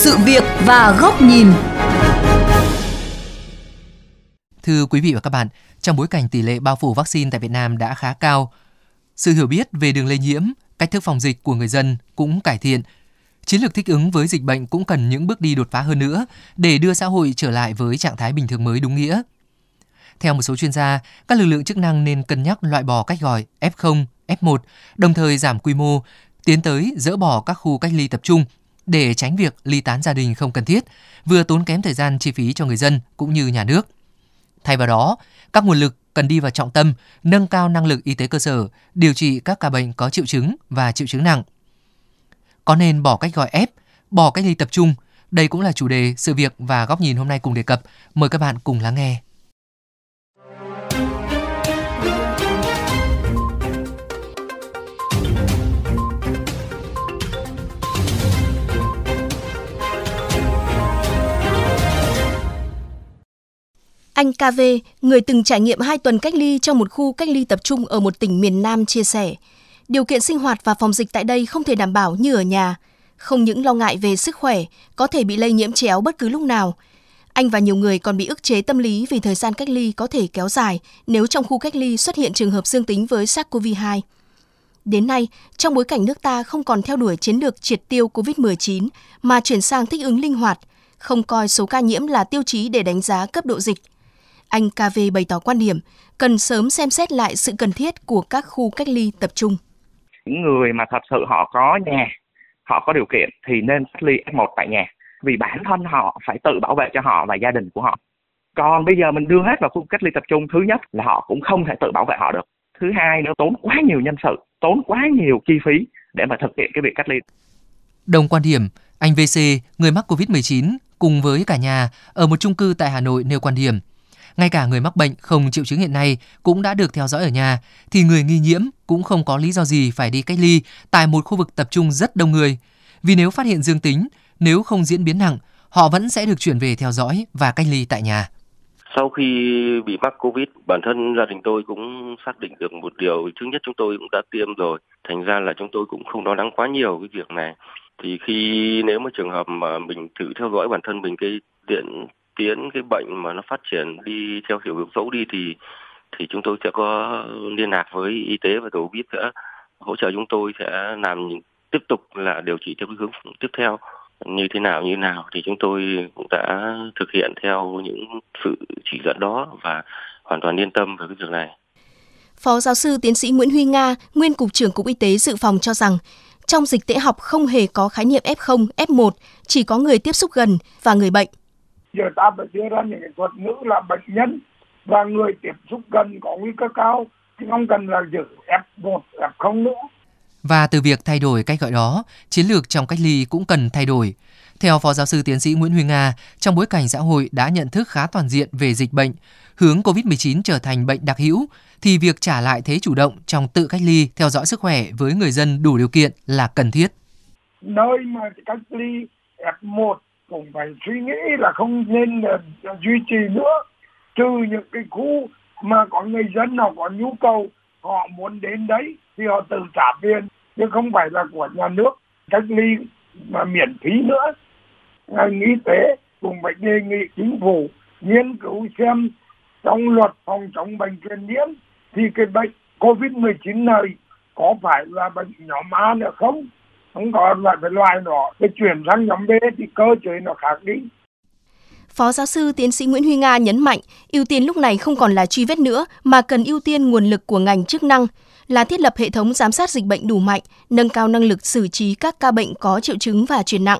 sự việc và góc nhìn. Thưa quý vị và các bạn, trong bối cảnh tỷ lệ bao phủ vaccine tại Việt Nam đã khá cao, sự hiểu biết về đường lây nhiễm, cách thức phòng dịch của người dân cũng cải thiện. Chiến lược thích ứng với dịch bệnh cũng cần những bước đi đột phá hơn nữa để đưa xã hội trở lại với trạng thái bình thường mới đúng nghĩa. Theo một số chuyên gia, các lực lượng chức năng nên cân nhắc loại bỏ cách gọi F0, F1, đồng thời giảm quy mô, tiến tới dỡ bỏ các khu cách ly tập trung để tránh việc ly tán gia đình không cần thiết, vừa tốn kém thời gian chi phí cho người dân cũng như nhà nước. Thay vào đó, các nguồn lực cần đi vào trọng tâm, nâng cao năng lực y tế cơ sở, điều trị các ca bệnh có triệu chứng và triệu chứng nặng. Có nên bỏ cách gọi ép, bỏ cách ly tập trung? Đây cũng là chủ đề, sự việc và góc nhìn hôm nay cùng đề cập. Mời các bạn cùng lắng nghe. Anh KV, người từng trải nghiệm 2 tuần cách ly trong một khu cách ly tập trung ở một tỉnh miền Nam chia sẻ, điều kiện sinh hoạt và phòng dịch tại đây không thể đảm bảo như ở nhà. Không những lo ngại về sức khỏe, có thể bị lây nhiễm chéo bất cứ lúc nào. Anh và nhiều người còn bị ức chế tâm lý vì thời gian cách ly có thể kéo dài nếu trong khu cách ly xuất hiện trường hợp dương tính với SARS-CoV-2. Đến nay, trong bối cảnh nước ta không còn theo đuổi chiến lược triệt tiêu COVID-19 mà chuyển sang thích ứng linh hoạt, không coi số ca nhiễm là tiêu chí để đánh giá cấp độ dịch, anh KV bày tỏ quan điểm cần sớm xem xét lại sự cần thiết của các khu cách ly tập trung. Những người mà thật sự họ có nhà, họ có điều kiện thì nên cách ly F1 tại nhà vì bản thân họ phải tự bảo vệ cho họ và gia đình của họ. Còn bây giờ mình đưa hết vào khu cách ly tập trung, thứ nhất là họ cũng không thể tự bảo vệ họ được. Thứ hai nữa tốn quá nhiều nhân sự, tốn quá nhiều chi phí để mà thực hiện cái việc cách ly. Đồng quan điểm, anh VC, người mắc COVID-19 cùng với cả nhà ở một chung cư tại Hà Nội nêu quan điểm ngay cả người mắc bệnh không triệu chứng hiện nay cũng đã được theo dõi ở nhà, thì người nghi nhiễm cũng không có lý do gì phải đi cách ly tại một khu vực tập trung rất đông người. Vì nếu phát hiện dương tính, nếu không diễn biến nặng, họ vẫn sẽ được chuyển về theo dõi và cách ly tại nhà. Sau khi bị mắc Covid, bản thân gia đình tôi cũng xác định được một điều. Thứ nhất chúng tôi cũng đã tiêm rồi. Thành ra là chúng tôi cũng không lo lắng quá nhiều cái việc này. Thì khi nếu mà trường hợp mà mình thử theo dõi bản thân mình cái điện tiến cái bệnh mà nó phát triển đi theo kiểu hướng xấu đi thì thì chúng tôi sẽ có liên lạc với y tế và tổ biết sẽ hỗ trợ chúng tôi sẽ làm tiếp tục là điều trị theo cái hướng tiếp theo như thế nào như nào thì chúng tôi cũng đã thực hiện theo những sự chỉ dẫn đó và hoàn toàn yên tâm về cái việc này. Phó giáo sư tiến sĩ Nguyễn Huy Nga, nguyên cục trưởng Cục Y tế Dự phòng cho rằng trong dịch tễ học không hề có khái niệm F0, F1, chỉ có người tiếp xúc gần và người bệnh giờ ta phải đưa ra những cái thuật ngữ là bệnh nhân và người tiếp xúc gần có nguy cơ cao thì không cần là giữ F1, F0 nữa. Và từ việc thay đổi cách gọi đó, chiến lược trong cách ly cũng cần thay đổi. Theo Phó Giáo sư Tiến sĩ Nguyễn Huy Nga, trong bối cảnh xã hội đã nhận thức khá toàn diện về dịch bệnh, hướng COVID-19 trở thành bệnh đặc hữu, thì việc trả lại thế chủ động trong tự cách ly, theo dõi sức khỏe với người dân đủ điều kiện là cần thiết. Nơi mà cách ly F1 cũng phải suy nghĩ là không nên uh, duy trì nữa. Trừ những cái khu mà có người dân nào có nhu cầu họ muốn đến đấy thì họ tự trả tiền chứ không phải là của nhà nước cách ly mà miễn phí nữa. Ngành y tế cũng phải đề nghị chính phủ nghiên cứu xem trong luật phòng chống bệnh truyền nhiễm thì cái bệnh covid 19 này có phải là bệnh nhóm A nữa không? Không có loại phải loại nó để chuyển sang nhóm B thì cơ chế nó khác đi Phó giáo sư tiến sĩ Nguyễn Huy Nga nhấn mạnh, ưu tiên lúc này không còn là truy vết nữa mà cần ưu tiên nguồn lực của ngành chức năng là thiết lập hệ thống giám sát dịch bệnh đủ mạnh, nâng cao năng lực xử trí các ca bệnh có triệu chứng và chuyển nặng.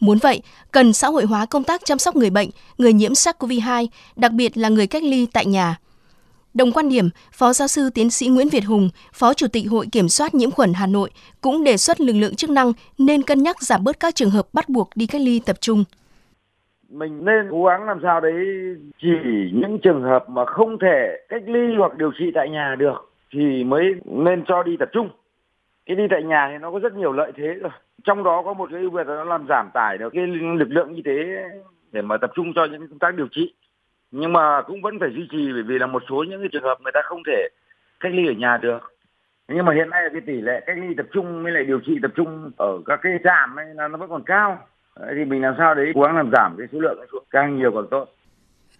Muốn vậy, cần xã hội hóa công tác chăm sóc người bệnh, người nhiễm SARS-CoV-2, đặc biệt là người cách ly tại nhà. Đồng quan điểm, Phó giáo sư tiến sĩ Nguyễn Việt Hùng, Phó Chủ tịch Hội Kiểm soát Nhiễm khuẩn Hà Nội cũng đề xuất lực lượng chức năng nên cân nhắc giảm bớt các trường hợp bắt buộc đi cách ly tập trung. Mình nên cố gắng làm sao đấy chỉ những trường hợp mà không thể cách ly hoặc điều trị tại nhà được thì mới nên cho đi tập trung. Cái đi tại nhà thì nó có rất nhiều lợi thế rồi. Trong đó có một cái ưu việt là nó làm giảm tải được cái lực lượng y tế để mà tập trung cho những công tác điều trị nhưng mà cũng vẫn phải duy trì bởi vì là một số những cái trường hợp người ta không thể cách ly ở nhà được nhưng mà hiện nay cái tỷ lệ cách ly tập trung với lại điều trị tập trung ở các cái trạm ấy là nó vẫn còn cao thì mình làm sao đấy cố gắng làm giảm cái số lượng xuống càng nhiều càng tốt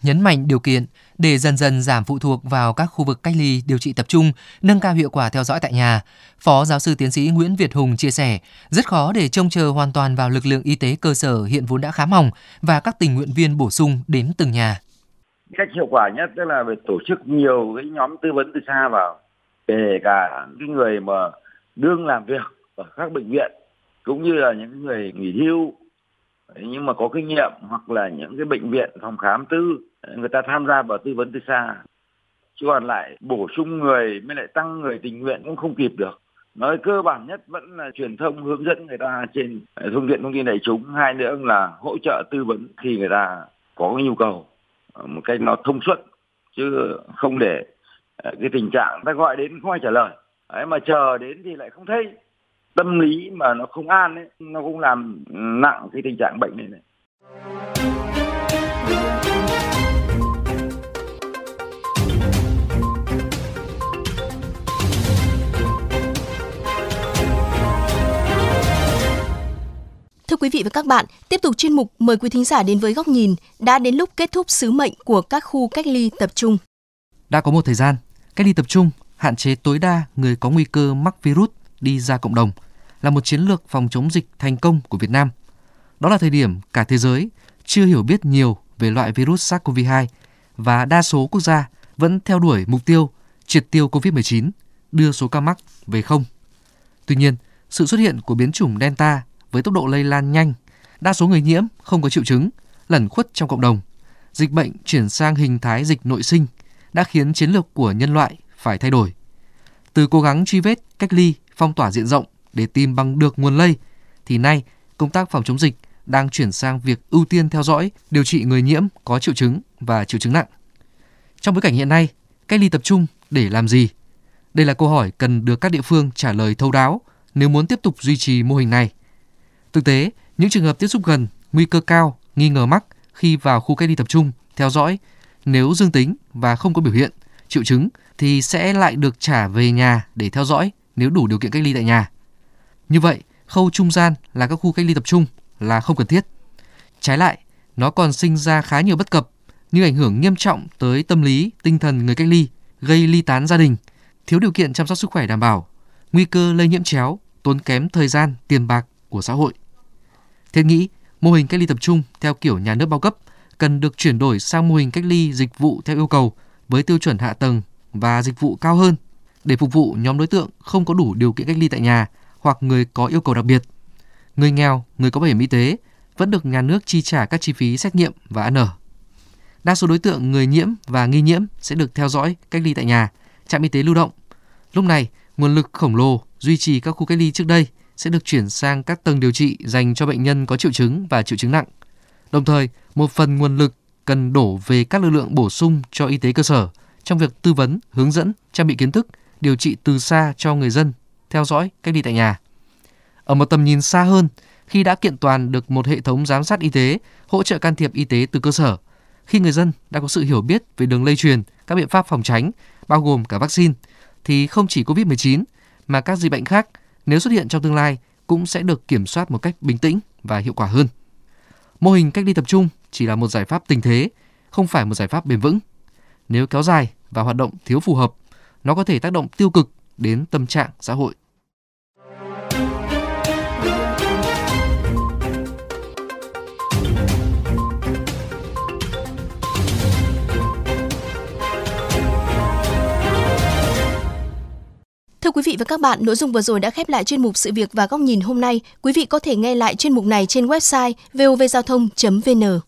nhấn mạnh điều kiện để dần dần giảm phụ thuộc vào các khu vực cách ly điều trị tập trung, nâng cao hiệu quả theo dõi tại nhà. Phó giáo sư tiến sĩ Nguyễn Việt Hùng chia sẻ, rất khó để trông chờ hoàn toàn vào lực lượng y tế cơ sở hiện vốn đã khá mỏng và các tình nguyện viên bổ sung đến từng nhà. Cách hiệu quả nhất tức là phải tổ chức nhiều cái nhóm tư vấn từ xa vào, kể cả cái người mà đương làm việc ở các bệnh viện cũng như là những người nghỉ hưu. Nhưng mà có kinh nghiệm hoặc là những cái bệnh viện phòng khám tư người ta tham gia vào tư vấn từ xa. Chứ còn lại bổ sung người mới lại tăng người tình nguyện cũng không kịp được. Nói cơ bản nhất vẫn là truyền thông hướng dẫn người ta trên à, phương tiện thông tin đại chúng. Hai nữa là hỗ trợ tư vấn khi người ta có cái nhu cầu. Ờ, một cách nó thông suốt, chứ không để ờ, cái tình trạng ta gọi đến không ai trả lời. Đấy, mà chờ đến thì lại không thấy. Tâm lý mà nó không an ấy, nó cũng làm nặng cái tình trạng bệnh này này. Quý vị và các bạn, tiếp tục chuyên mục mời quý thính giả đến với góc nhìn đã đến lúc kết thúc sứ mệnh của các khu cách ly tập trung. Đã có một thời gian, cách ly tập trung hạn chế tối đa người có nguy cơ mắc virus đi ra cộng đồng là một chiến lược phòng chống dịch thành công của Việt Nam. Đó là thời điểm cả thế giới chưa hiểu biết nhiều về loại virus SARS-CoV-2 và đa số quốc gia vẫn theo đuổi mục tiêu triệt tiêu COVID-19, đưa số ca mắc về không. Tuy nhiên, sự xuất hiện của biến chủng Delta với tốc độ lây lan nhanh, đa số người nhiễm không có triệu chứng, lẩn khuất trong cộng đồng, dịch bệnh chuyển sang hình thái dịch nội sinh đã khiến chiến lược của nhân loại phải thay đổi. Từ cố gắng truy vết, cách ly, phong tỏa diện rộng để tìm bằng được nguồn lây, thì nay công tác phòng chống dịch đang chuyển sang việc ưu tiên theo dõi, điều trị người nhiễm có triệu chứng và triệu chứng nặng. Trong bối cảnh hiện nay, cách ly tập trung để làm gì? Đây là câu hỏi cần được các địa phương trả lời thấu đáo nếu muốn tiếp tục duy trì mô hình này. Thực tế, những trường hợp tiếp xúc gần, nguy cơ cao, nghi ngờ mắc khi vào khu cách ly tập trung, theo dõi, nếu dương tính và không có biểu hiện, triệu chứng thì sẽ lại được trả về nhà để theo dõi nếu đủ điều kiện cách ly tại nhà. Như vậy, khâu trung gian là các khu cách ly tập trung là không cần thiết. Trái lại, nó còn sinh ra khá nhiều bất cập như ảnh hưởng nghiêm trọng tới tâm lý, tinh thần người cách ly, gây ly tán gia đình, thiếu điều kiện chăm sóc sức khỏe đảm bảo, nguy cơ lây nhiễm chéo, tốn kém thời gian, tiền bạc của xã hội. Thiết nghĩ, mô hình cách ly tập trung theo kiểu nhà nước bao cấp cần được chuyển đổi sang mô hình cách ly dịch vụ theo yêu cầu với tiêu chuẩn hạ tầng và dịch vụ cao hơn để phục vụ nhóm đối tượng không có đủ điều kiện cách ly tại nhà hoặc người có yêu cầu đặc biệt. Người nghèo, người có bảo hiểm y tế vẫn được nhà nước chi trả các chi phí xét nghiệm và ăn ở. Đa số đối tượng người nhiễm và nghi nhiễm sẽ được theo dõi cách ly tại nhà, trạm y tế lưu động. Lúc này, nguồn lực khổng lồ duy trì các khu cách ly trước đây sẽ được chuyển sang các tầng điều trị dành cho bệnh nhân có triệu chứng và triệu chứng nặng. Đồng thời, một phần nguồn lực cần đổ về các lực lượng bổ sung cho y tế cơ sở trong việc tư vấn, hướng dẫn, trang bị kiến thức, điều trị từ xa cho người dân theo dõi, cách ly tại nhà. Ở một tầm nhìn xa hơn, khi đã kiện toàn được một hệ thống giám sát y tế, hỗ trợ can thiệp y tế từ cơ sở, khi người dân đã có sự hiểu biết về đường lây truyền, các biện pháp phòng tránh, bao gồm cả vaccine, thì không chỉ COVID-19 mà các dịch bệnh khác nếu xuất hiện trong tương lai cũng sẽ được kiểm soát một cách bình tĩnh và hiệu quả hơn. Mô hình cách ly tập trung chỉ là một giải pháp tình thế, không phải một giải pháp bền vững. Nếu kéo dài và hoạt động thiếu phù hợp, nó có thể tác động tiêu cực đến tâm trạng xã hội. Thưa quý vị và các bạn, nội dung vừa rồi đã khép lại chuyên mục sự việc và góc nhìn hôm nay. Quý vị có thể nghe lại chuyên mục này trên website vovgiao thông.vn.